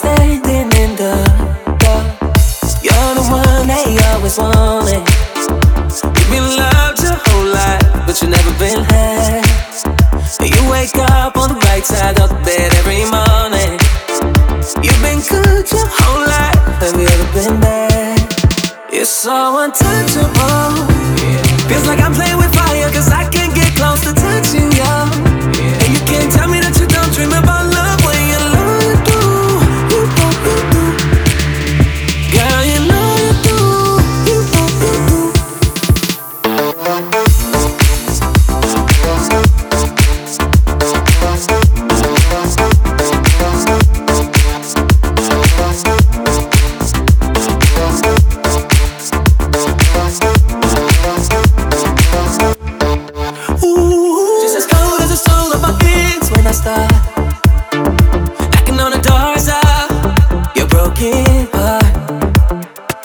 standing in the dark, You're the one they always wanted. You've been loved your whole life, but you've never been had. You wake up on the right side of the bed every morning. You've been good your whole life. Have you ever been bad? It's so untouchable. Feels like I'm playing.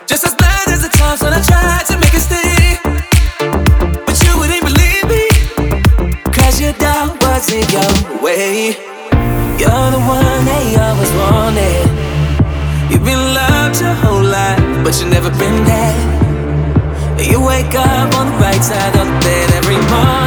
Just as bad as the times when I tried to make it stay. But you wouldn't believe your doubt was in your way. You're the one they always wanted. You've been loved your whole life, but you've never been there. You wake up on the right side of bed every morning.